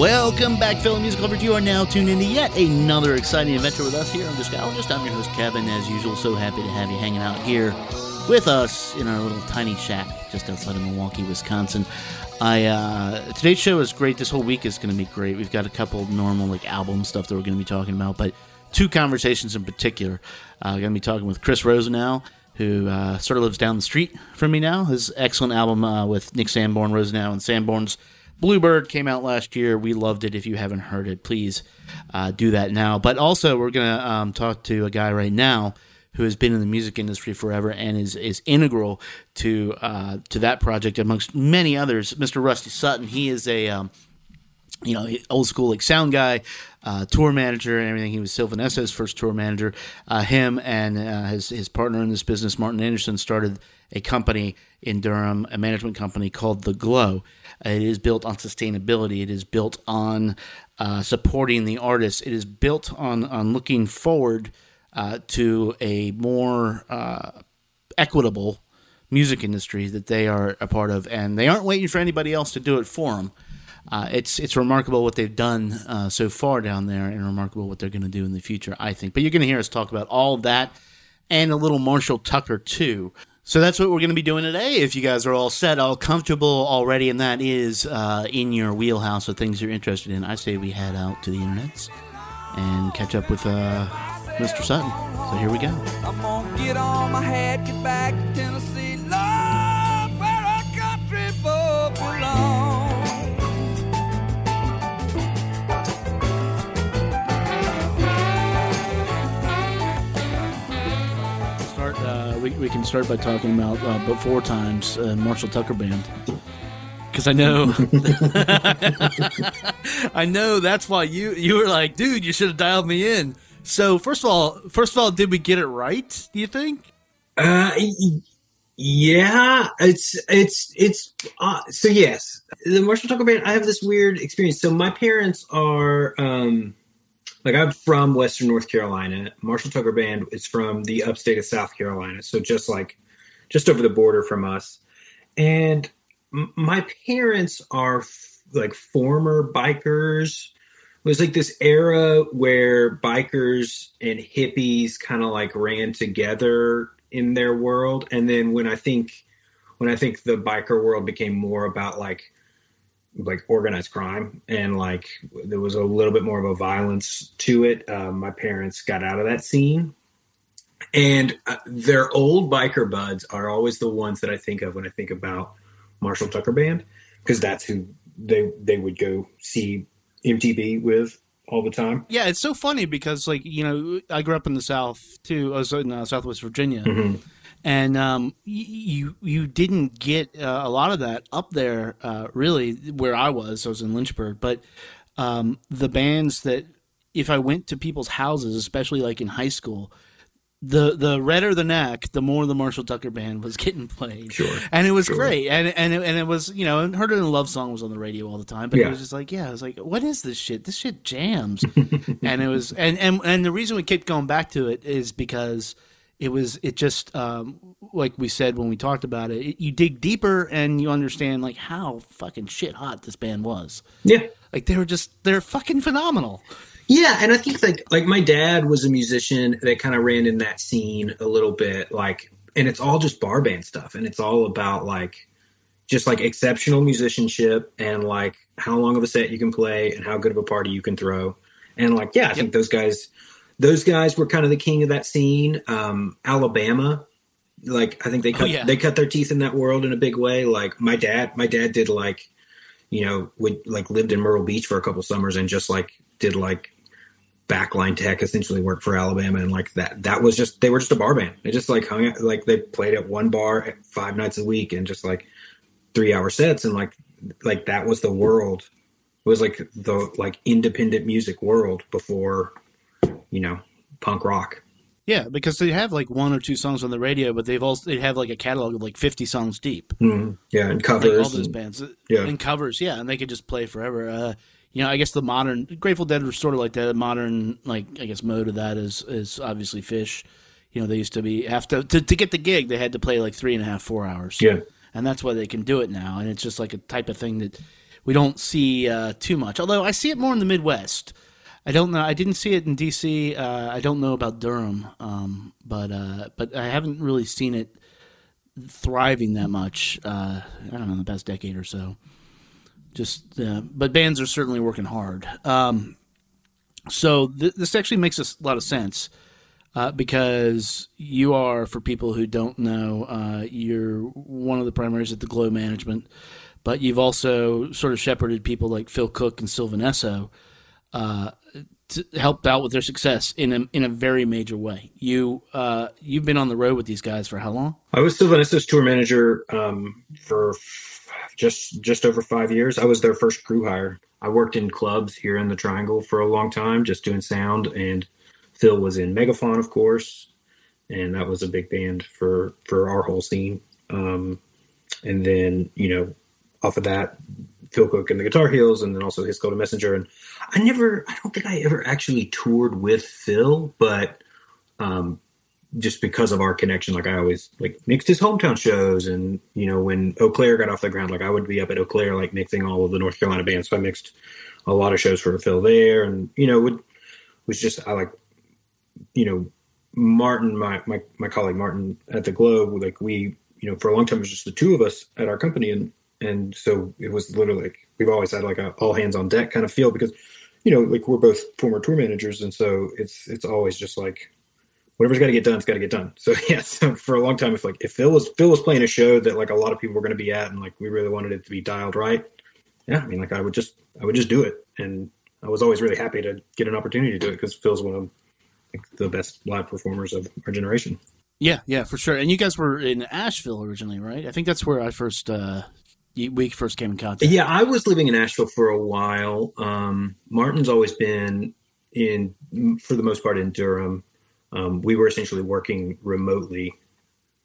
Welcome back, fellow musical lovers. You are now tuned into yet another exciting adventure with us here on Discologist. I'm your host, Kevin. As usual, so happy to have you hanging out here with us in our little tiny shack just outside of Milwaukee, Wisconsin. I uh, today's show is great. This whole week is going to be great. We've got a couple normal like album stuff that we're going to be talking about, but two conversations in particular. Uh, I'm going to be talking with Chris Rosenau, who uh, sort of lives down the street from me now. His excellent album uh, with Nick Sanborn, Rosenau, and Sanborn's Bluebird came out last year. We loved it. If you haven't heard it, please uh, do that now. But also, we're going to um, talk to a guy right now who has been in the music industry forever and is is integral to uh, to that project amongst many others. Mr. Rusty Sutton. He is a um, you know, old school like sound guy, uh, tour manager, and everything. He was Sylvan Esso's first tour manager. Uh, him and uh, his his partner in this business, Martin Anderson, started a company in Durham, a management company called The Glow. It is built on sustainability. It is built on uh, supporting the artists. It is built on on looking forward uh, to a more uh, equitable music industry that they are a part of, and they aren't waiting for anybody else to do it for them. Uh, it's it's remarkable what they've done uh, so far down there, and remarkable what they're going to do in the future. I think. But you're going to hear us talk about all that and a little Marshall Tucker too. So that's what we're going to be doing today. If you guys are all set, all comfortable already, and that is uh, in your wheelhouse of things you're interested in, I say we head out to the internets and catch up with uh, Mr. Sutton. So here we go. We, we can start by talking about uh, but four times uh, Marshall Tucker Band. Because I know, I know that's why you you were like, dude, you should have dialed me in. So first of all, first of all, did we get it right? Do you think? Uh, yeah, it's it's it's uh, so yes. The Marshall Tucker Band. I have this weird experience. So my parents are um, like I'm from Western North Carolina. Marshall Tucker Band is from the upstate of South Carolina, so just like just over the border from us. And m- my parents are f- like former bikers. It was like this era where bikers and hippies kind of like ran together in their world. And then when I think when I think the biker world became more about like like organized crime and like there was a little bit more of a violence to it. Um, my parents got out of that scene, and uh, their old biker buds are always the ones that I think of when I think about Marshall Tucker Band because that's who they they would go see MTB with all the time. Yeah, it's so funny because like you know I grew up in the South too. I was in uh, Southwest Virginia, and um, y- you you didn't get uh, a lot of that up there uh, really where I was. I was in Lynchburg, but um, the bands that if I went to people's houses, especially like in high school. The the redder the neck, the more the Marshall Tucker band was getting played. Sure, and it was sure. great, and and it, and it was you know, and Heard It in a Love Song was on the radio all the time, but Yeah. it was just like yeah, I was like, what is this shit? This shit jams, and it was and and and the reason we kept going back to it is because it was it just um, like we said when we talked about it, it, you dig deeper and you understand like how fucking shit hot this band was. Yeah. Like they were just they're fucking phenomenal. Yeah, and I think like like my dad was a musician that kind of ran in that scene a little bit, like, and it's all just bar band stuff, and it's all about like just like exceptional musicianship and like how long of a set you can play and how good of a party you can throw, and like yeah, I think those guys, those guys were kind of the king of that scene. Um, Alabama, like I think they Oh, cut yeah. they cut their teeth in that world in a big way. Like my dad, my dad did like you know, would like lived in Myrtle Beach for a couple summers and just like did like backline tech essentially worked for Alabama and like that that was just they were just a bar band. They just like hung out like they played at one bar five nights a week and just like three hour sets and like like that was the world It was like the like independent music world before, you know, punk rock. Yeah, because they have like one or two songs on the radio, but they've also they have like a catalog of like fifty songs deep. Mhm. Yeah, and Like covers. all those and- bands, yeah. and covers, yeah, and they could just play forever. Uh, you know, I guess the modern Grateful Dead were sort of like that. Modern, like I guess, mode of that is is obviously Phish. You know, they used to be have to, to to get the gig, they had to play like three and a half, four hours. Yeah. and that's why they can do it now. And it's just like a type of thing that we don't see uh, too much. Although I see it more in the Midwest. I don't know. I didn't see it in DC. Uh, I don't know about Durham, um, but uh, but I haven't really seen it thriving that much. Uh, I don't know in the past decade or so. Just, uh, but bands are certainly working hard. Um, so th- this actually makes a lot of sense uh, because you are, for people who don't know, uh, you're one of the primaries at the Glow Management, but you've also sort of shepherded people like Phil Cook and Sylvan Esso. Uh, helped out with their success in a in a very major way. You uh, you've been on the road with these guys for how long? I was Sylvan Esso's tour manager um, for f- just just over five years. I was their first crew hire. I worked in clubs here in the Triangle for a long time, just doing sound. And Phil was in Megafaun, of course, and that was a big band for for our whole scene. Um, and then you know, off of that, Phil Cook and the Guitarheels, and then also Hiss Golden Messenger. And I never, I don't think I ever actually toured with Phil, but um, just because of our connection, like I always like mixed his hometown shows, and you know when Eaux Claires got off the ground, like I would be up at Eaux Claires, like mixing all of the North Carolina bands. So I mixed a lot of shows for Phil there, and you know would was just I like you know Martin, my my my colleague Martin at the Glow, like we you know for a long time it was just the two of us at our company, and and so it was literally like we've always had like a all hands on deck kind of feel because you know like we're both former tour managers, and so it's it's always just like whatever's got to get done, it's got to get done. So yes, for a long time, if like if Phil was Phil was playing a show that like a lot of people were going to be at, and like we really wanted it to be dialed right, yeah, I mean like I would just I would just do it, and I was always really happy to get an opportunity to do it because Phil's one of like, the best live performers of our generation. Yeah, yeah, for sure. And you guys were in Asheville originally, right? I think that's where I first uh, we first came in contact. Yeah, I was living in Asheville for a while. Um, Martin's always been in, for the most part, in Durham. Um, we were essentially working remotely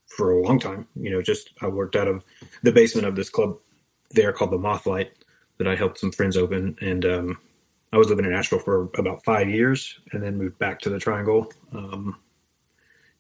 for a long time. You know, just I worked out of the basement of this club there called the Mothlight that I helped some friends open, and um, I was living in Asheville for about five years, and then moved back to the Triangle um,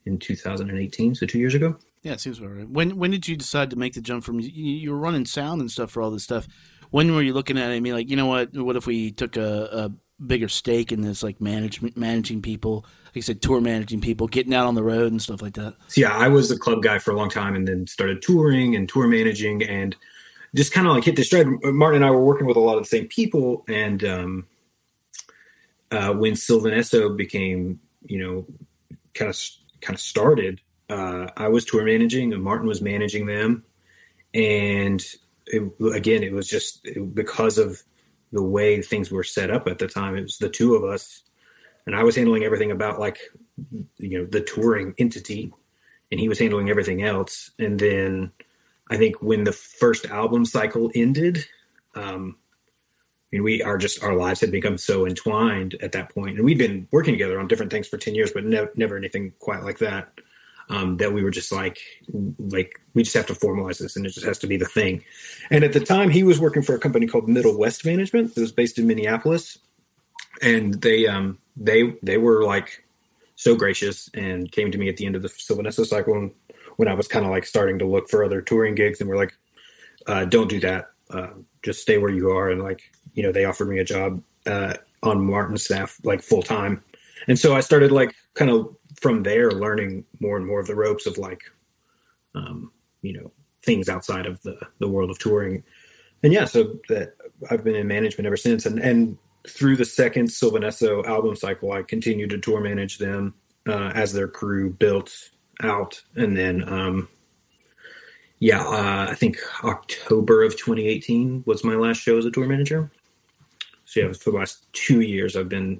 in 2018, so two years ago. Yeah, it seems about right. When when did you decide to make the jump from you, you were running sound and stuff for all this stuff? When were you looking at it? I mean, like, you know what? What if we took a, a bigger stake in this, like management, managing people, like I said, tour managing people, getting out on the road and stuff like that. Yeah, I was a club guy for a long time, and then started touring and tour managing, and just kind of like hit the stride. Martin and I were working with a lot of the same people, and um, uh, when Sylvan Esso became, you know, kind of kind of started, uh, I was tour managing, and Martin was managing them, and it, again, it was just because of the way things were set up at the time. It was the two of us, and I was handling everything about like you know the touring entity and he was handling everything else and then i think when the first album cycle ended um I mean, we are just our lives had become so entwined at that point, and we'd been working together on different things for ten years, but ne- never anything quite like that. Um, that we were just like, like we just have to formalize this, and it just has to be the thing. And at the time, he was working for a company called Middle West Management that was based in Minneapolis, and they um, they they were like so gracious and came to me at the end of the Sylvan Esso cycle and when I was kind of like starting to look for other touring gigs and we're like, uh, don't do that. Uh, just stay where you are. And like, you know, they offered me a job uh, on Martin's staff, like full time. And so I started like kind of from there learning more and more of the ropes of like, um, you know, things outside of the, the world of touring. And yeah, so that I've been in management ever since. And, and through the second Sylvan Esso album cycle, I continued to tour manage them uh, as their crew built out. And then, um, yeah, uh, I think October of 2018 was my last show as a tour manager. So yeah, for the last two years, I've been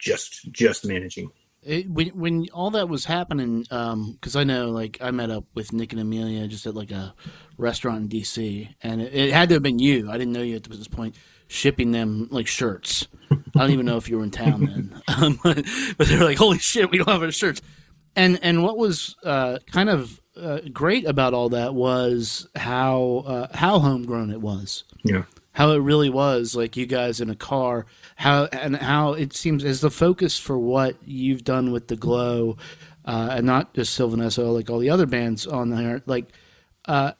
just just managing. It, when when all that was happening, because I know, like, I met up with Nick and Amelia just at like a restaurant in D.C. and it, it had to have been you. I didn't know you at this point. shipping them like shirts. I don't even know if you were in town then, um, but, but they're like, "Holy shit, we don't have our shirts." And and what was uh, kind of uh, great about all that was how uh, how homegrown it was Yeah. How it really was like you guys in a car how and how it seems as the focus for what you've done with the glow uh, and not just Sylvan Esso like all the other bands on there like uh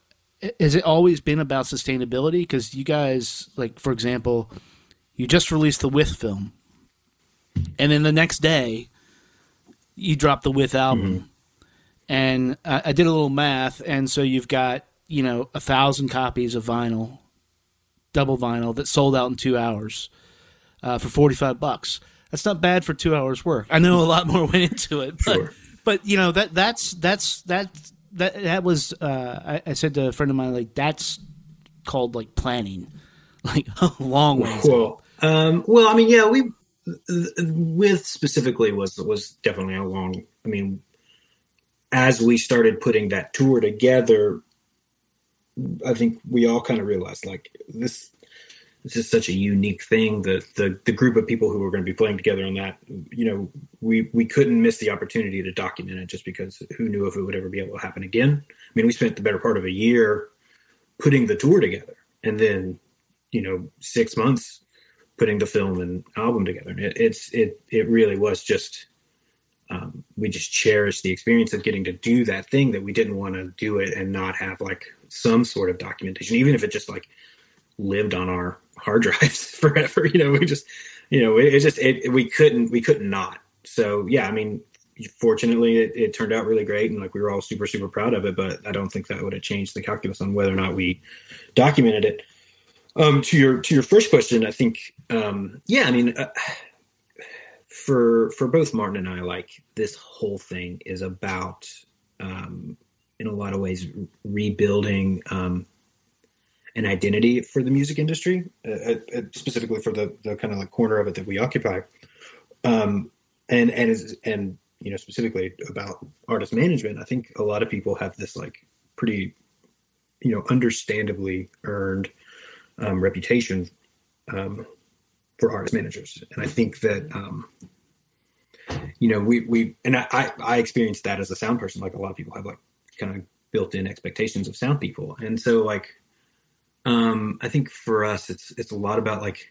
has it always been about sustainability? Because you guys like for example you just released the with film. And then the next day you dropped the with album. And I, I did a little math and so you've got you know a thousand copies of vinyl double vinyl that sold out in two hours uh, for 45 bucks that's not bad for two hours work i know a lot more went into it but, Sure. but you know that that's that's that that that was uh, I, I said to a friend of mine like that's called like planning like a long ways Well, um, well, I mean, yeah, we with specifically was was definitely a long. I mean, as we started putting that tour together, I think we all kind of realized like this. This is such a unique thing that the the group of people who were going to be playing together on that, you know, we we couldn't miss the opportunity to document it just because who knew if it would ever be able to happen again. I mean, we spent the better part of a year putting the tour together, and then you know six months putting the film and album together. And It, it's it it really was just um, we just cherished the experience of getting to do that thing that we didn't want to do it and not have like some sort of documentation, even if it just like lived on our hard drives forever. You know, we just you know it, it just it, we couldn't we couldn't not. So yeah, I mean. Fortunately, it, it turned out really great, and like we were all super, super proud of it. But I don't think that would have changed the calculus on whether or not we documented it. Um, to your to your first question, I think um, yeah, I mean, uh, for for both Martin and I, like this whole thing is about um, in a lot of ways rebuilding um, an identity for the music industry, uh, uh, uh, specifically for the the kind of like corner of it that we occupy, um, and and and you know specifically about artist management. I think a lot of people have this like pretty you know understandably earned um, reputation um, for artist managers, and I think that um, you know we we and I, I I experienced that as a sound person. Like a lot of people have like kind of built-in expectations of sound people, and so like um, I think for us it's it's a lot about like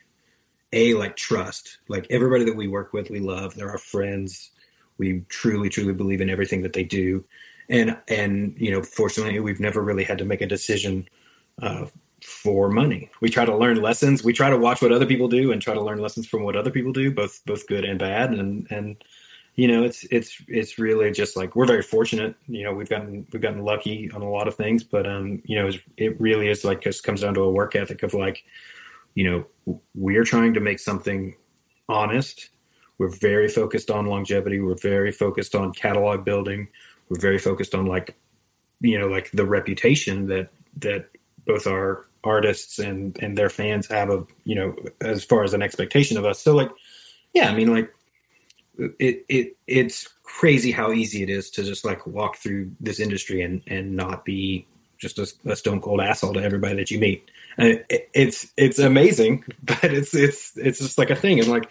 a like trust. Like everybody that we work with, we love. They're our friends. We truly truly believe in everything that they do, and and you know fortunately we've never really had to make a decision uh, for money. We try to learn lessons. We try to watch what other people do and try to learn lessons from what other people do, both both good and bad. And and you know, it's it's it's really just like we're very fortunate. You know, we've gotten we've gotten lucky on a lot of things, but um, you know, it really is like just comes down to a work ethic of like, you know, we're trying to make something honest. We're very focused on longevity. We're very focused on catalog building. We're very focused on like, you know, like the reputation that that both our artists and and their fans have of you know as far as an expectation of us so like yeah i mean like it it it's crazy how easy it is to just like walk through this industry and and not be just a, a stone cold asshole to everybody that you meet and it, it's it's amazing but it's it's it's just like a thing and like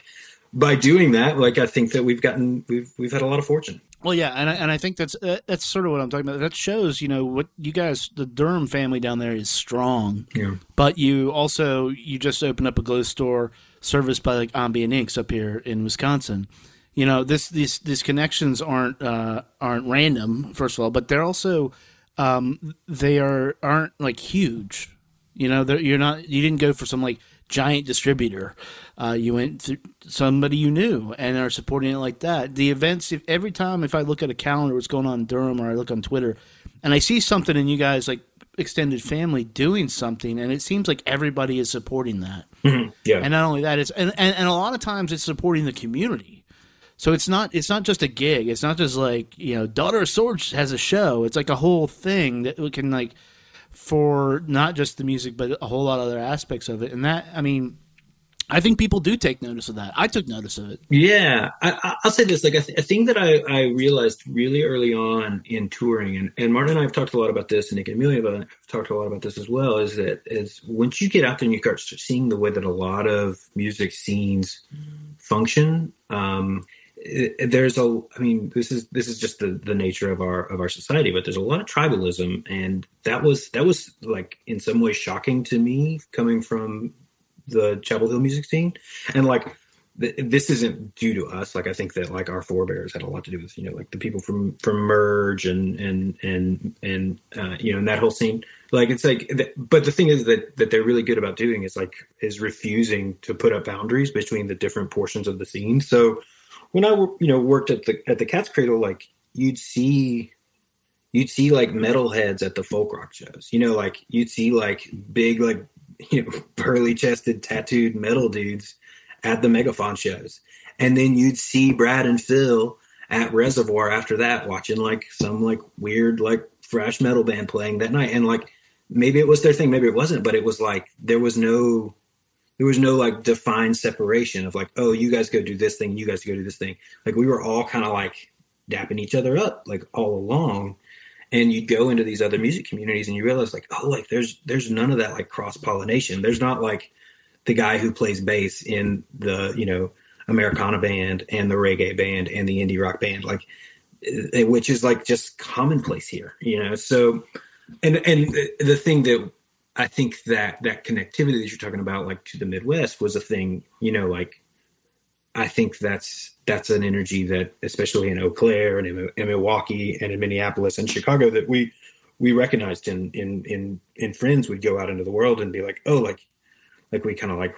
by doing that like i think that we've gotten we've we've had a lot of fortune Well, yeah, and I, and I think that's uh, that's sort of what I'm talking about. That shows, you know, what you guys, the Durham family down there is strong. Yeah. But you also you just opened up a glow store serviced by like Ambient Inks up here in Wisconsin. You know, this these these connections aren't uh, aren't random. First of all, but they're also um, they are aren't like huge. You know, you're not you didn't go for some like giant distributor. Uh, you went through somebody you knew and are supporting it like that. The events, if every time if I look at a calendar, what's going on in Durham, or I look on Twitter, and I see something in you guys like extended family doing something, and it seems like everybody is supporting that. yeah And not only that, it's and, and, and a lot of times it's supporting the community. So it's not it's not just a gig. It's not just like you know, Daughter of Swords has a show. It's like a whole thing that we can like for not just the music, but a whole lot of other aspects of it. And that I mean, I think people do take notice of that. I took notice of it. Yeah, I, I- I'll say this: like a, th- a thing that I, I realized really early on in touring, and, and Martin and I have talked a lot about this, and Nick and Amelia have talked a lot about this as well. Is that is once you get out there and you start seeing the way that a lot of music scenes function. Um, it- there's a, I mean, this is this is just the the nature of our of our society, but there's a lot of tribalism, and that was that was like in some ways shocking to me coming from the Chapel Hill music scene, and like th- this isn't due to us. Like I think that like our forebears had a lot to do with you know like the people from from Merge and and and and uh, you know and that whole scene. Like it's like, th- but the thing is that that they're really good about doing is like is refusing to put up boundaries between the different portions of the scene. So when I you know worked at the at the Cat's Cradle, like you'd see you'd see like metalheads at the folk rock shows. You know, like you'd see like big like you know burly chested tattooed metal dudes at the Megafaun shows and then you'd see brad and phil at reservoir after that watching like some like weird like thrash metal band playing that night and like maybe it was their thing maybe it wasn't but it was like there was no there was no like defined separation of like oh you guys go do this thing you guys go do this thing. Like we were all kind of like dapping each other up like all along. And you'd go into these other music communities and you realize like oh like there's there's none of that like cross pollination there's not like the guy who plays bass in the you know americana band and the reggae band and the indie rock band like eh, which is like just commonplace here you know? So and and the thing that i think that that connectivity that you're talking about like to the midwest was a thing you know like I think that's that's an energy that, especially in Eau Claire and in, in Milwaukee and in Minneapolis and Chicago, that we we recognized in in in in friends would go out into the world and be like, oh, like like we kind of like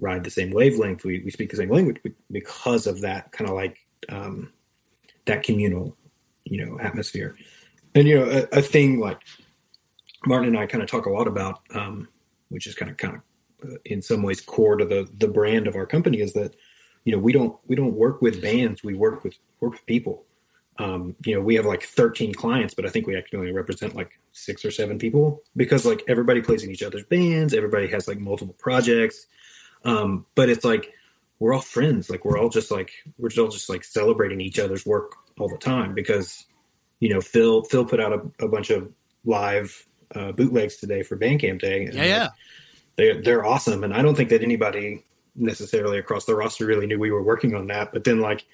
ride the same wavelength. We we speak the same language because of that kind of like um, that communal, you know, atmosphere. And you know, a, a thing like Martin and I kind of talk a lot about, um, which is kind of kind of uh, in some ways core to the the brand of our company, is that you know we don't we don't work with bands we work with work with people. Um, you know we have like 13 clients but i think we actually only represent like six or seven people because like everybody plays in each other's bands everybody has like multiple projects. Um, but it's like we're all friends like we're all just like we're all just like celebrating each other's work all the time because you know phil phil put out a, a bunch of live uh, bootlegs today for bandcamp day and, Yeah, yeah. they're they're awesome. And i don't think that anybody necessarily across the roster really knew we were working on that. But then like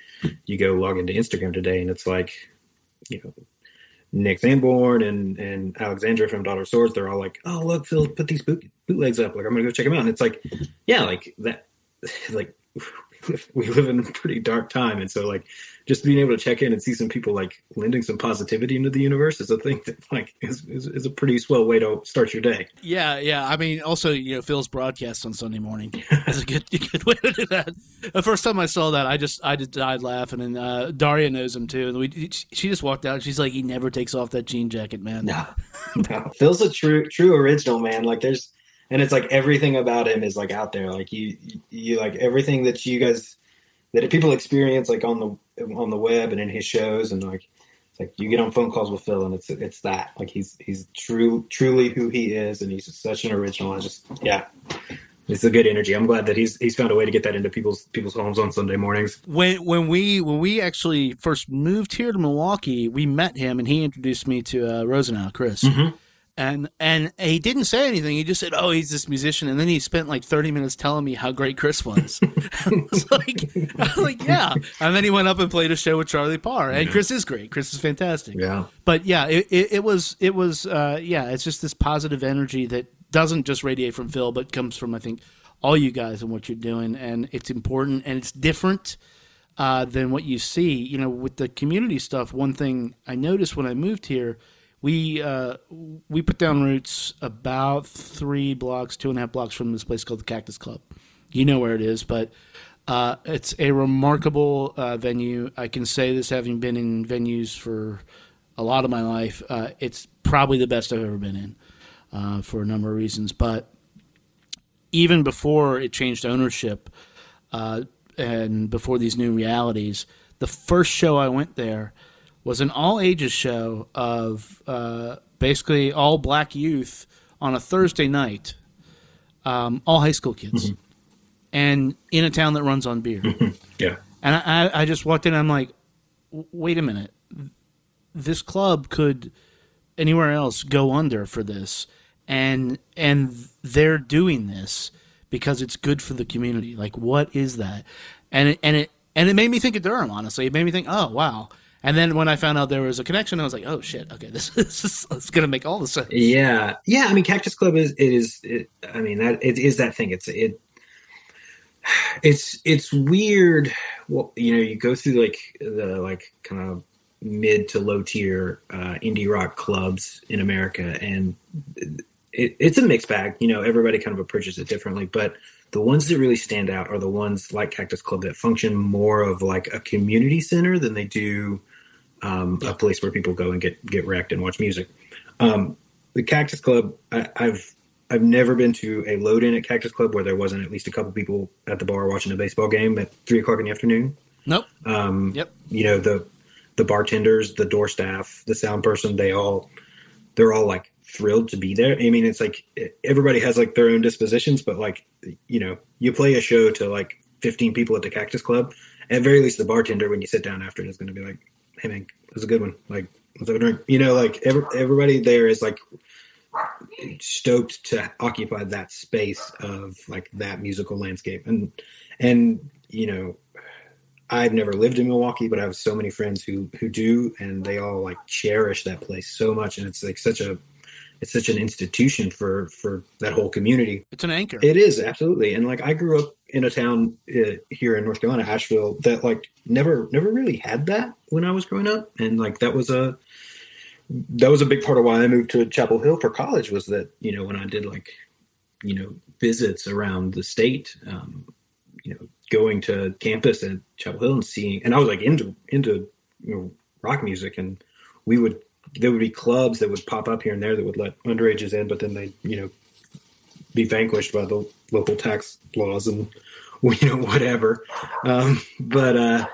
you go log into instagram today and it's like you know nick sanborn and and alexandra from daughter of swords they're all like oh look phil put these boot, bootlegs up. Like i'm gonna go check them out. And it's like yeah like that like we live in a pretty dark time. And so like just being able to check in and see some people like lending some positivity into the universe is a thing that like is, is, is a pretty swell way to start your day Yeah, yeah. I mean, also, you know, Phil's broadcast on Sunday morning is a good, good way to do that. The first time I saw that, I just, I just died laughing, and uh, Daria knows him too. And we, she just walked out. She's like, he never takes off that jean jacket, man. No, no. Phil's a true true original man. Like there's, and it's like everything about him is like out there. Like you, you, you like everything that you guys that people experience like on the on the web and in his shows and like it's like you get on phone calls with Phil and it's it's that like he's he's true truly who he is and he's such an original. I just yeah. It's a good energy. I'm glad that he's he's found a way to get that into people's people's homes on Sunday mornings. When when we when we actually first moved here to Milwaukee, we met him, and he introduced me to uh, Rosenau, Chris. Mm-hmm. And and he didn't say anything. He just said, "Oh, he's this musician." And then he spent like thirty minutes telling me how great Chris was. I was like, I was like, yeah. And then he went up and played a show with Charlie Parr. And Chris is great. Chris is fantastic. Yeah. But yeah, it, it, it was it was uh, yeah. It's just this positive energy that doesn't just radiate from Phil, but comes from I think all you guys and what you're doing, and it's important and it's different uh, than what you see. You know, with the community stuff. One thing I noticed when I moved here, we uh, we put down roots about three blocks, two and a half blocks from this place called the Cactus Club. You know where it is, but uh, it's a remarkable uh, venue. I can say this having been in venues for a lot of my life. Uh, it's probably the best I've ever been in uh, for a number of reasons. But even before it changed ownership uh, and before these new realities, the first show I went there was an all ages show of uh, basically all black youth on a Thursday night, um, all high school kids. and in a town that runs on beer. Yeah. And I, I just walked in. I'm like, wait a minute. This club could anywhere else go under for this, and and they're doing this because it's good for the community. Like, what is that? And it, and it and it made me think of Durham. Honestly, it made me think, oh wow. And then when I found out there was a connection, I was like, oh shit, okay, this, this is gonna make all the sense. Yeah, yeah. I mean, Cactus Club is it is. It, I mean, that it is that thing. It's it. It's it's weird. Well, you know, you go through like the like kind of mid to low tier uh, indie rock clubs in America, and it, it's a mixed bag. You know, everybody kind of approaches it differently, but the ones that really stand out are the ones like Cactus Club that function more of like a community center than they do um, a place where people go and get get wrecked and watch music. Um, the Cactus Club, I, I've I've never been to a load in at Cactus Club where there wasn't at least a couple people at the bar watching a baseball game at three o'clock in the afternoon. Nope. Um, Yep. You know the the bartenders, the door staff, the sound person, they all they're all like thrilled to be there. I mean, it's like everybody has like their own dispositions, but like you know, you play a show to like fifteen people at the Cactus Club. At very least, the bartender when you sit down after it is going to be like, "Hey man, it was a good one. Like, let's have a drink." You know, like every, everybody there is like stoked to occupy that space of like that musical landscape and and you know I've never lived in Milwaukee, but I have so many friends who who do, and they all like cherish that place so much, and it's like such a it's such an institution for for that whole community. It's an anchor. It is absolutely, and like I grew up in a town uh, here in North Carolina, Asheville, that like never never really had that when I was growing up, and like that was a that was a big part of why I moved to Chapel Hill for college was that you know when I did like you know visits around the state, um, you know going to campus at Chapel Hill and seeing, and I was like into into you know rock music, and we would there would be clubs that would pop up here and there that would let underages in, but then they you know be vanquished by the local tax laws and you know whatever. Um, but uh,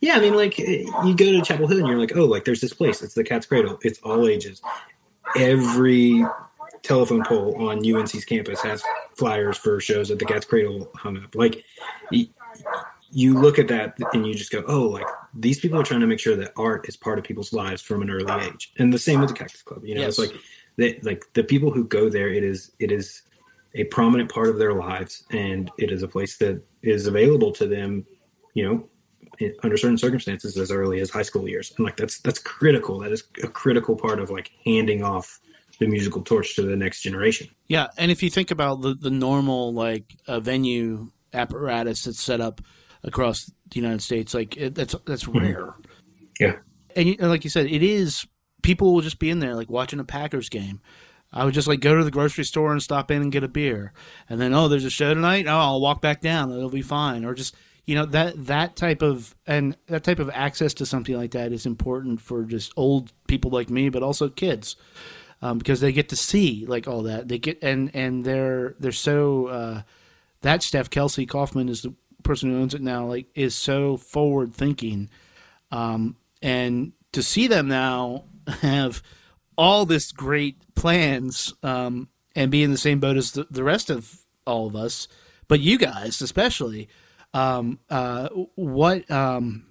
yeah, I mean, like you go to Chapel Hill and you're like, oh, like there's this place. It's the Cat's Cradle. It's all ages. Every telephone pole on UNC's campus has flyers for shows at the Cat's Cradle hung up. Like you look at that and you just go, oh, like these people are trying to make sure that art is part of people's lives from an early age. And the same with the Cactus Club. You know, Yes. it's like they, like the people who go there, it is it is a prominent part of their lives, and it is a place that is available to them. You know, under certain circumstances as early as high school years and like that's that's critical that is a critical part of like handing off the musical torch to the next generation Yeah, and if you think about the the normal like uh, venue apparatus that's set up across the United States, like it, that's that's rare. yeah And, and like you said, it is people will just be in there like watching a Packers game. I would just like go to the grocery store and stop in and get a beer, and then oh, there's a show tonight. Oh, I'll walk back down. It'll be fine. Or just you know that that type of and that type of access to something like that is important for just old people like me, but also kids um, because they get to see like all that. They get and and they're they're so uh, that Steph Kelsey Kaufman is the person who owns it now. Like is so forward thinking, um, and to see them now have all this great plans um, and be in the same boat as the, the rest of all of us, but you guys especially. Um, uh, what um,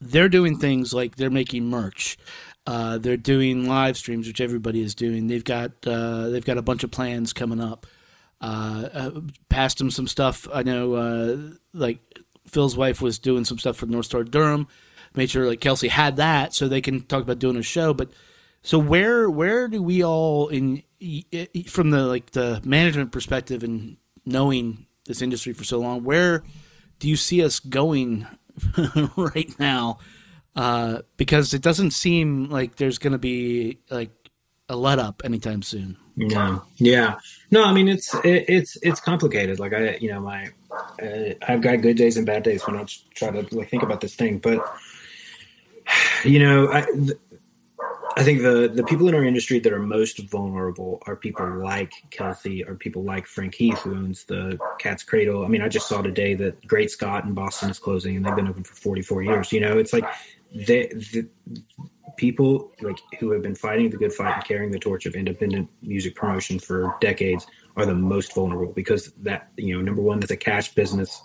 they're doing things like they're making merch. Uh, they're doing live streams, which everybody is doing. They've got uh, they've got a bunch of plans coming up. Uh, uh, passed them some stuff. I know, uh, like Phil's wife was doing some stuff for North Star Durham. Made sure like Kelsey had that, so they can talk about doing a show. But so where where do we all in from the like the management perspective and knowing this industry for so long, where do you see us going right now? Uh, because it doesn't seem like there's going to be like a let up anytime soon. no yeah no i mean it's it, it's it's complicated like i you know my uh, i've got good days and bad days when i try to like think about this thing but you know i th- I think the the people in our industry that are most vulnerable are people like Kelsey or people like Frank Heath, who owns the Cat's Cradle. I mean, I just saw today that Great Scott in Boston is closing, and they've been open for 44 years. You know, it's like the, people like who have been fighting the good fight and carrying the torch of independent music promotion for decades are the most vulnerable because that you know number one, that's a cash business.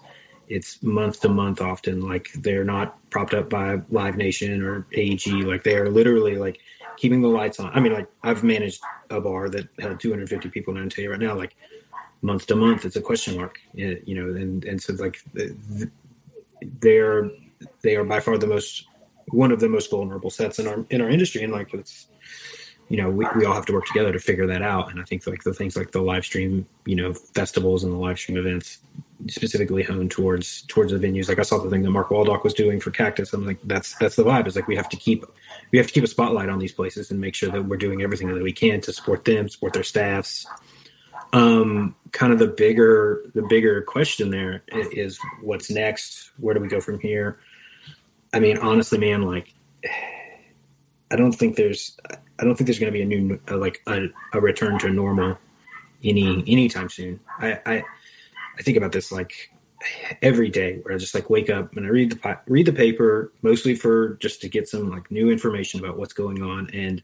It's month to month often. Like they're not propped up by Live Nation or AEG. Like they are literally like keeping the lights on. I mean, like I've managed a bar that had 250 people, and I tell you right now, like month to month, it's a question mark. You know, and and so like they're they are by far the most one of the most vulnerable sets in our in our industry, and like it's you know we, we all have to work together to figure that out. And I think like the things like the live stream, you know, festivals and the live stream events specifically honed towards towards the venues. Like I saw the thing that Mark Waldock was doing for Cactus. I'm like, that's that's the vibe. Is like we have to keep we have to keep a spotlight on these places and make sure that we're doing everything that we can to support them, support their staffs. Um, kind of the bigger the bigger question there is what's next? Where do we go from here? I mean, honestly, man, like I don't think there's I don't think there's going to be a new like a, a return to normal any anytime soon. I, I I think about this like every day where I just like wake up and I read the read the paper mostly for just to get some like new information about what's going on. And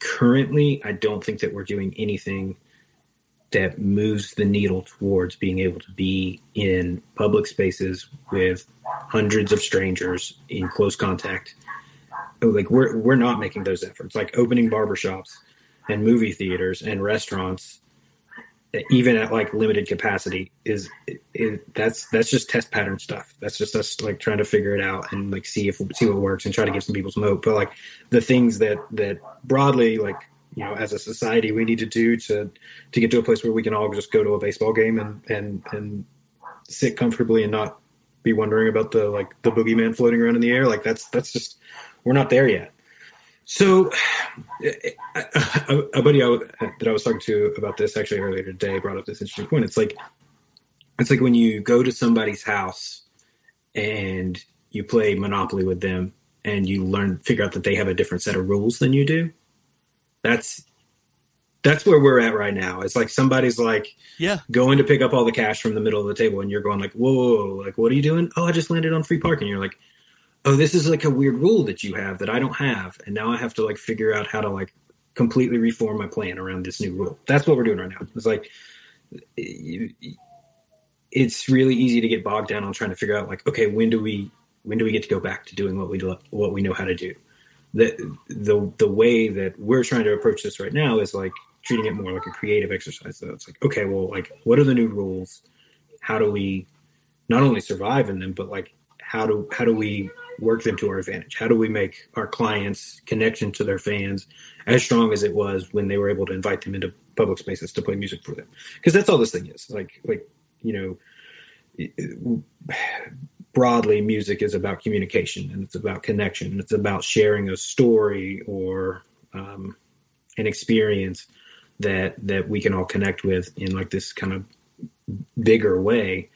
currently I don't think that we're doing anything that moves the needle towards being able to be in public spaces with hundreds of strangers in close contact. Like we're we're not making those efforts. Like opening barbershops and movie theaters and restaurants even at like limited capacity is that's that's just test pattern stuff. That's just us like trying to figure it out and like see if see what works and try to give some people some hope but like the things that that broadly like you know as a society we need to do to to get to a place where we can all just go to a baseball game and and and sit comfortably and not be wondering about the like the boogeyman floating around in the air like that's that's just we're not there yet so, a, a buddy that I was talking to about this actually earlier today brought up this interesting point. It's like it's like when you go to somebody's house and you play Monopoly with them, and you learn figure out that they have a different set of rules than you do. That's that's where we're at right now. It's like somebody's like, yeah, going to pick up all the cash from the middle of the table, and you're going like, whoa, whoa, whoa, like what are you doing? Oh, I just landed on free parking. You're like, oh, this is like a weird rule that you have that I don't have, and now I have to like figure out how to like completely reform my plan around this new rule. That's what we're doing right now. It's like it's really easy to get bogged down on trying to figure out like, okay, when do we when do we get to go back to doing what we do, what we know how to do? The the the way that we're trying to approach this right now is like treating it more like a creative exercise. So it's like, okay, well, like, what are the new rules? How do we not only survive in them, but like, how do how do we work them to our advantage? How do we make our clients' connection to their fans as strong as it was when they were able to invite them into public spaces to play music for them? Because that's all this thing is. Like, like you know, broadly, music is about communication and it's about connection and it's about sharing a story or um, an experience that that we can all connect with in like this kind of bigger way.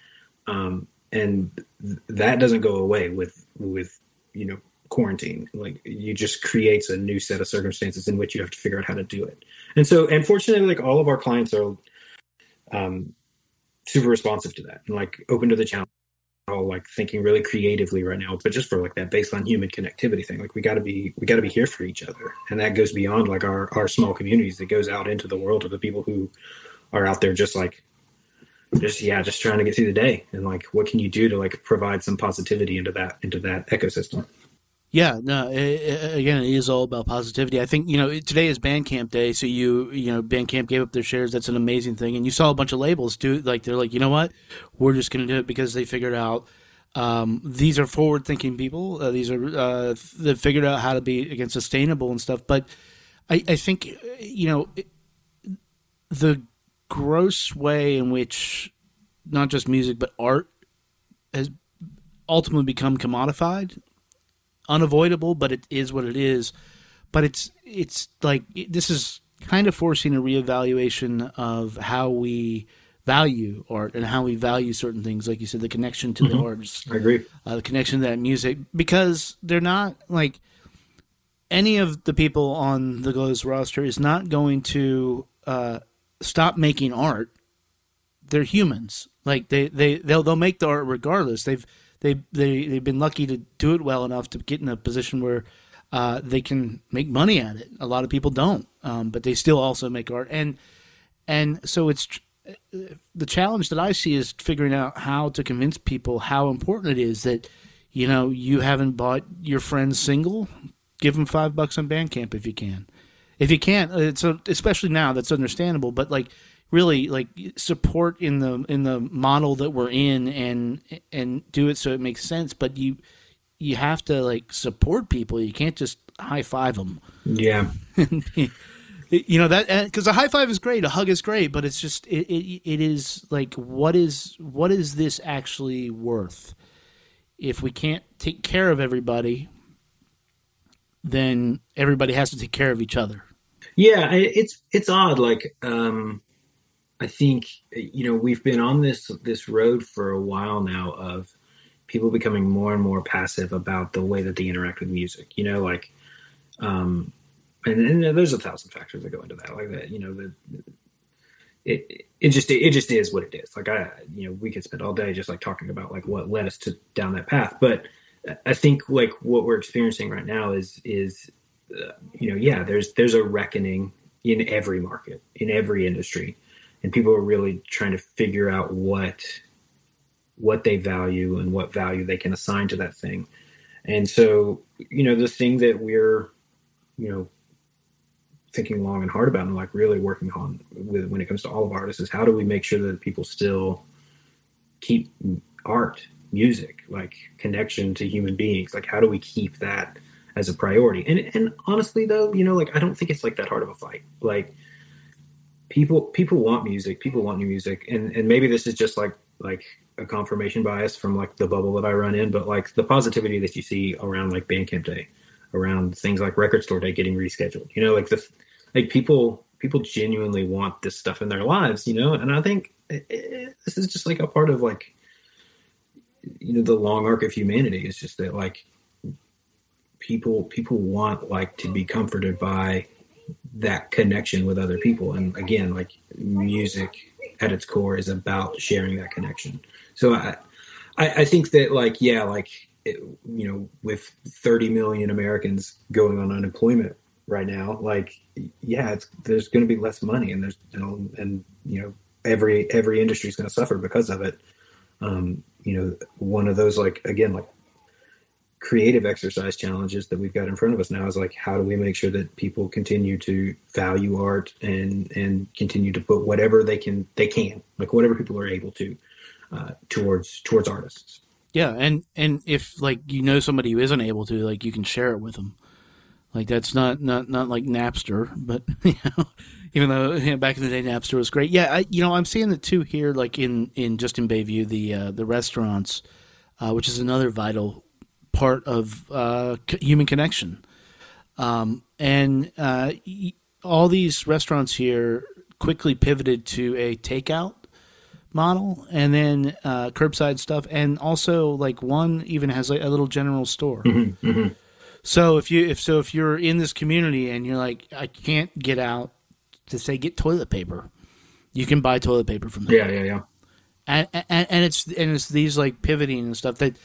Um, and th- that doesn't go away with with you know quarantine. Like you just creates a new set of circumstances in which you have to figure out how to do it. And so unfortunately like all of our clients are um super responsive to that and like open to the challenge all like thinking really creatively right now but just for like that baseline human connectivity thing. Like we got to be we got to be here for each other. And that goes beyond like our our small communities. It goes out into the world of the people who are out there just like just yeah just trying to get through the day and like what can you do to like provide some positivity into that into that ecosystem? Yeah no it, it, again it is all about positivity. I think you know today is bandcamp day so you you know bandcamp gave up their shares. That's an amazing thing. And you saw a bunch of labels do like they're like you know what? We're just going to do it because they figured out um, these are forward thinking people. Uh, these are uh, they figured out how to be again sustainable and stuff. But i i think you know the gross way in which not just music but art has ultimately become commodified unavoidable but it is what it is but it's it's like this is kind of forcing a reevaluation of how we value art and how we value certain things like you said the connection to mm-hmm. the arts. i agree uh, the connection to that music because they're not like any of the people on the glows roster is not going to uh, stop making art, they're humans. Like they they they'll they'll make the art regardless. They've they they they've been lucky to do it well enough to get in a position where uh, they can make money at it. A lot of people don't, um, but they still also make art. And and so it's the challenge that I see is figuring out how to convince people how important it is that you know you haven't bought your friend's single, give them five bucks on Bandcamp if you can. If you can't, uh, it's a, especially now that's understandable. But like really, like support in the in the model that we're in and and do it so it makes sense. But you you have to like support people. You can't just high five them. Yeah. you know that uh, because a high five is great, a hug is great, but it's just it, it it is like what is what is this actually worth? If we can't take care of everybody, then everybody has to take care of each other. Yeah, it's it's odd. Like, um, I think you know we've been on this this road for a while now of people becoming more and more passive about the way that they interact with music. You know, like, um, and, and there's a thousand factors that go into that. Like that, you know, the it it just it just is what it is. Like I, you know, we could spend all day just like talking about like what led us to down that path, but I think like what we're experiencing right now is is you know yeah there's there's a reckoning in every market in every industry. And people are really trying to figure out what what they value and what value they can assign to that thing. And so you know the thing that we're you know thinking long and hard about and like really working on with when it comes to all of artists is how do we make sure that people still keep art music like connection to human beings? Like how do we keep that as a priority. And and honestly though you know like i don't think it's like that hard of a fight. Like people people want music. People want new music. And and maybe this is just like like a confirmation bias from like the bubble that i run in but like the positivity that you see around like bandcamp day around things like record store day getting rescheduled you know like the like people people genuinely want this stuff in their lives you know? And i think eh, eh, this is just like a part of like you know the long arc of humanity is just that like people people want like to be comforted by that connection with other people. And again like music at its core is about sharing that connection. So i i, I think that like yeah like it, you know with 30 million americans going on unemployment right now like yeah there's going to be less money and there's you know and you know every every industry is going to suffer because of it. Um you know one of those like again like creative exercise challenges that we've got in front of us now is like how do we make sure that people continue to value art and and continue to put whatever they can they can like whatever people are able to uh, towards towards artists Yeah, and and if like you know somebody who isn't able to, like you can share it with them. Like that's not not not like Napster, but you know, even though you know, back in the day Napster was great. Yeah, I, you know I'm seeing the two here, like in in just in Bayview, the uh, the restaurants, uh, which is another vital part of uh, human connection. Um, and uh, all these restaurants here quickly pivoted to a takeout model and then uh, curbside stuff. And also like one even has like a little general store. So if you if so if you're in this community and you're like i can't get out to say get toilet paper you can buy toilet paper from them. Yeah yeah yeah. And, and and it's and it's these like pivoting and stuff that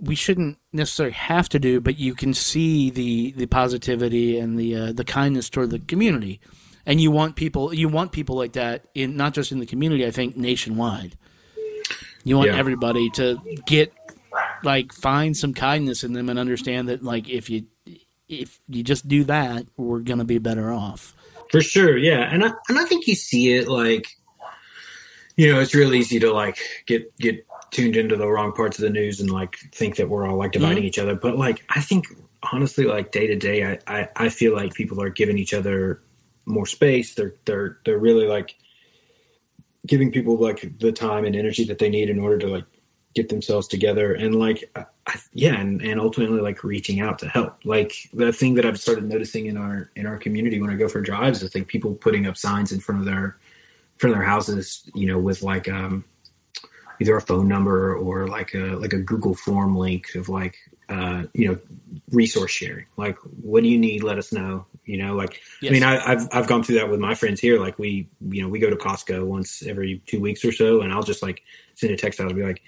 we shouldn't necessarily have to do, but you can see the the positivity and the uh, the kindness toward the community, and you want people you want people like that in not just in the community. I think nationwide, you want Yeah. everybody to get like find some kindness in them and understand that like if you if you just do that, we're gonna be better off. For sure, yeah, and I and I think you see it like, you know, it's real easy to like get get tuned into the wrong parts of the news and like think that we're all like dividing each other. But like, I think honestly, like day to day, I, I I feel like people are giving each other more space. They're they're they're really like giving people like the time and energy that they need in order to like get themselves together and like I, I- yeah and, and ultimately like reaching out to help like the thing that i've started noticing in our in our community when i go for drives is like people putting up signs in front of their in front of their houses you know with like um either a phone number or like a like a google form link of like uh you know resource sharing. Like what do you need? Let us know you know like Yes. i mean I, i've i've gone through that with my friends here. Like we you know we go to costco once every two weeks or so and i'll just like send a text out and be like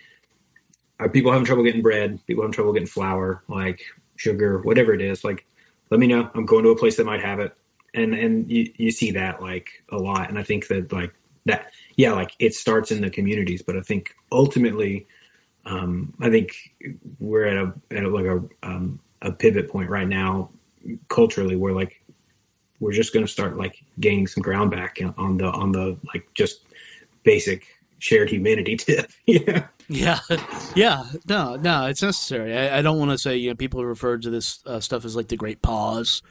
are people having trouble getting bread? People having trouble getting flour? Like sugar? Whatever it is like let me know. I'm going to a place that might have it. And and you, you see that like a lot. And i think that like that yeah like it starts in the communities but i think ultimately um i think we're at a at a, like a um a pivot point right now culturally where like we're just going to start like gaining some ground back on the on the like just basic shared humanity tip yeah Yeah, yeah, no, no, it's necessary. I, I don't want to say you know people refer to this uh, stuff as like the Great Pause,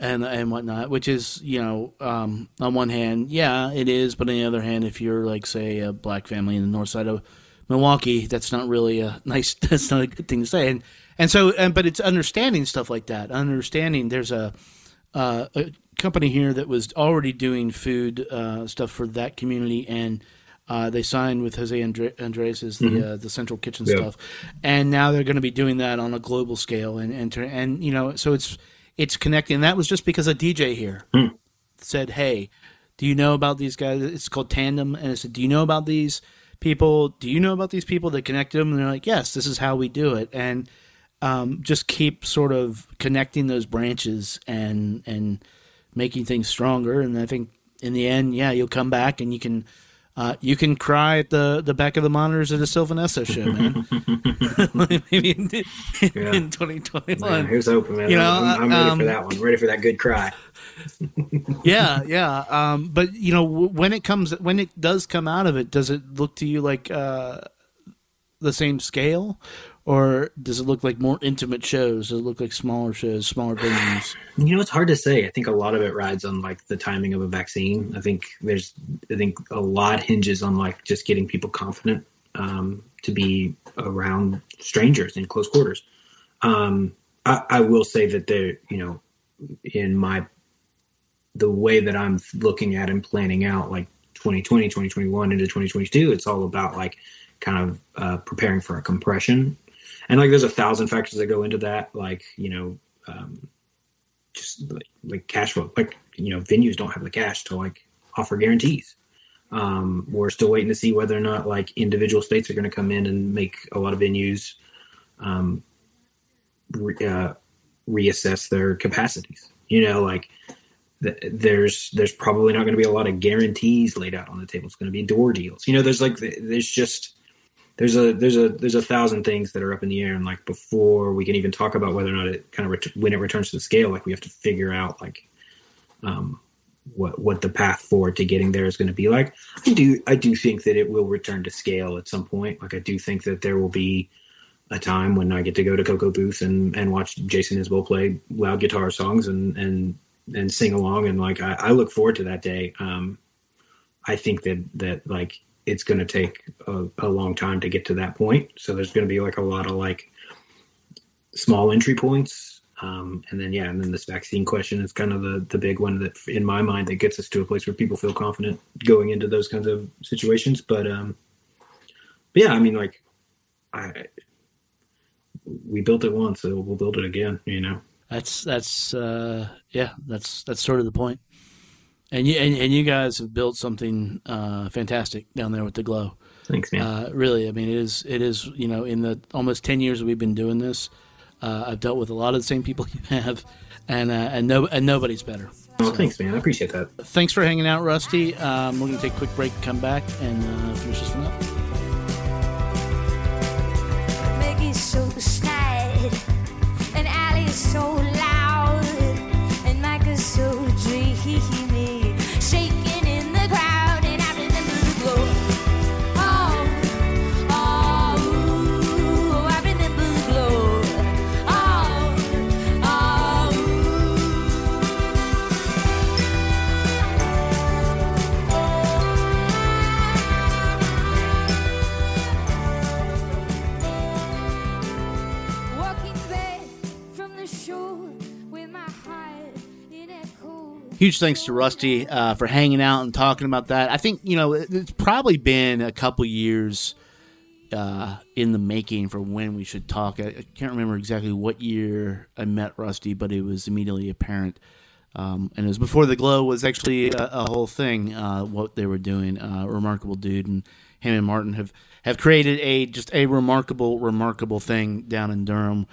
and and whatnot, which is you know um, on one hand, yeah, it is, but on the other hand, if you're like say a black family in the north side of Milwaukee, that's not really a nice. That's not a good thing to say, and and so and but it's understanding stuff like that. Understanding there's a uh, a company here that was already doing food uh, stuff for that community and uh, they signed with Jose Andre- Andres as the Mm-hmm. uh, the central kitchen Yeah. stuff, and now they're going to be doing that on a global scale, and and and you know, so it's it's connecting. And that was just because a DJ here Hmm. said, "Hey, do you know about these guys? It's called Tandem," and I said, "Do you know about these people? Do you know about these people that connected them?" And they're like, "Yes, this is how we do it," and um, just keep sort of connecting those branches and and making things stronger. And I think in the end, yeah, you'll come back and you can uh, you can cry at the the back of the monitors at a Sylvan Esso show, man. Maybe in, Yeah. in 2021. yeah, here's hoping man You know, I'm, I'm ready um, for that one ready for that good cry yeah, yeah. Um, but you know, when it comes, when it does come out of it, does it look to you like uh, the same scale, or does it look like more intimate shows? Does it look like smaller shows, smaller venues? You know, it's hard to say. I think a lot of it rides on like the timing of a vaccine. I think there's, I think a lot hinges on like just getting people confident um, to be around strangers in close quarters. Um, I, I will say that there, you know, in my the way that I'm looking at and planning out like 2020, 2021 into 2022, it's all about like kind of uh, preparing for a compression. And like there's a thousand factors that go into that, like, you know, um, just like, like cash flow. Like, you know, venues don't have the cash to like offer guarantees. Um, we're still waiting to see whether or not like individual states are going to come in and make a lot of venues um, re- uh, reassess their capacities. You know, like th- there's there's probably not going to be a lot of guarantees laid out on the table. It's going to be door deals. You know, there's like there's just there's a there's a there's a thousand things that are up in the air, and like before we can even talk about whether or not it kind of ret- when it returns to the scale, like we have to figure out like um, what what the path forward to getting there is going to be like. I do I do think that it will return to scale at some point. Like I do think that there will be a time when I get to go to Koka Booth and, and watch Jason Isbell play loud guitar songs and and and sing along and like I, I look forward to that day. Um, I think that that like it's going to take a, a long time to get to that point. So there's going to be like a lot of like small entry points. Um, and then yeah, and then this vaccine question is kind of the the big one that in my mind that gets us to a place where people feel confident going into those kinds of situations. But um, but yeah, I mean like I we built it once, so we'll build it again. You know. That's that's uh, yeah, that's that's sort of the point. And you and, and you guys have built something uh, fantastic down there with the glow. Thanks, man. Uh, really, I mean, it is it is you know in the almost ten years we've been doing this, uh, I've dealt with a lot of the same people you have, and uh, and no and nobody's better. oh, thanks, man. I appreciate that. Thanks for hanging out, Rusty. Um, we're gonna take a quick break, come back, and uh, finish this one up. Huge thanks to Rusty uh, for hanging out and talking about that. I think you know it's probably been a couple years uh, in the making for when we should talk. I, I can't remember exactly what year I met Rusty, but it was immediately apparent. Um, and it was before the glow was actually a, a whole thing. Uh, what they were doing, uh, remarkable dude, and him and Martin have have created a just a remarkable, remarkable thing down in Durham.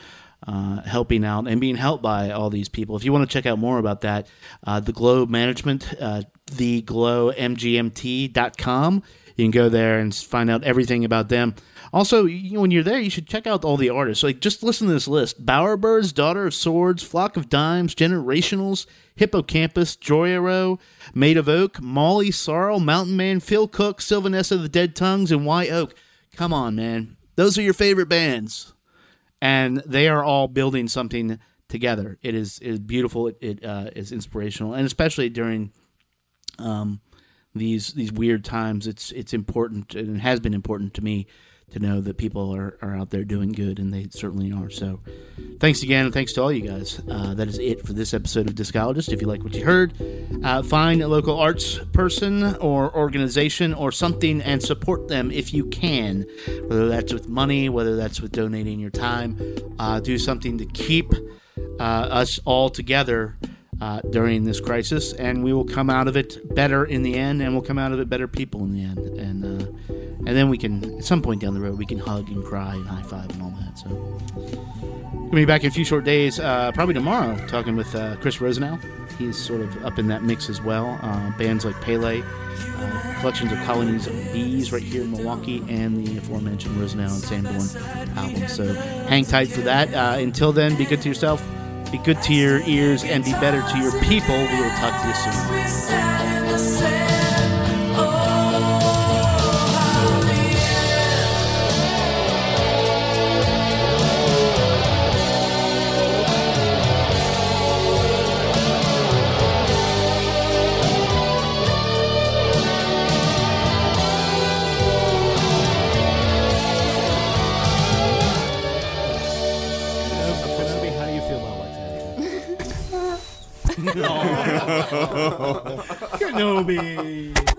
Uh, helping out and being helped by all these people. If you want to check out more about that, uh, the Glow Management, uh, theglowmgmt.com. You can go there and find out everything about them. Also, you when you're there, you should check out all the artists. Like, just listen to this list: Bowerbirds, Daughter of Swords, Flock of Dimes, Generationals, Hippocampus, Joyero, Maid of Oak, Molly Sarlé, Mountain Man, Phil Cook, Sylvan Esso the Dead Tongues, and White Oak. Come on, man. Those are your favorite bands and they are all building something together. It is it is beautiful. It, it uh, is inspirational, and especially during um, these these weird times, it's it's important and it has been important to me to know that people are, are out there doing good, and they certainly are. So, thanks again, and thanks to all you guys. Uh, that is it for this episode of Discologist. If you like what you heard, uh, find a local arts person or organization or something and support them if you can, whether that's with money, whether that's with donating your time. Uh, do something to keep uh, us all together. Uh, during this crisis, and we will come out of it better in the end, and we'll come out of it better people in the end, and uh, and then we can at some point down the road we can hug and cry and high five and all that. So we'll be back in a few short days, uh, probably tomorrow, talking with uh, Chris Rosenau. He's sort of up in that mix as well. Uh, bands like Pele, uh, collections of colonies of bees right here in Milwaukee, and the aforementioned Rosenau and Sanborn album. So hang tight for that. Uh, until then, be good to yourself, be good to your ears, and be better to your people. We will talk to you soon. Kenobi.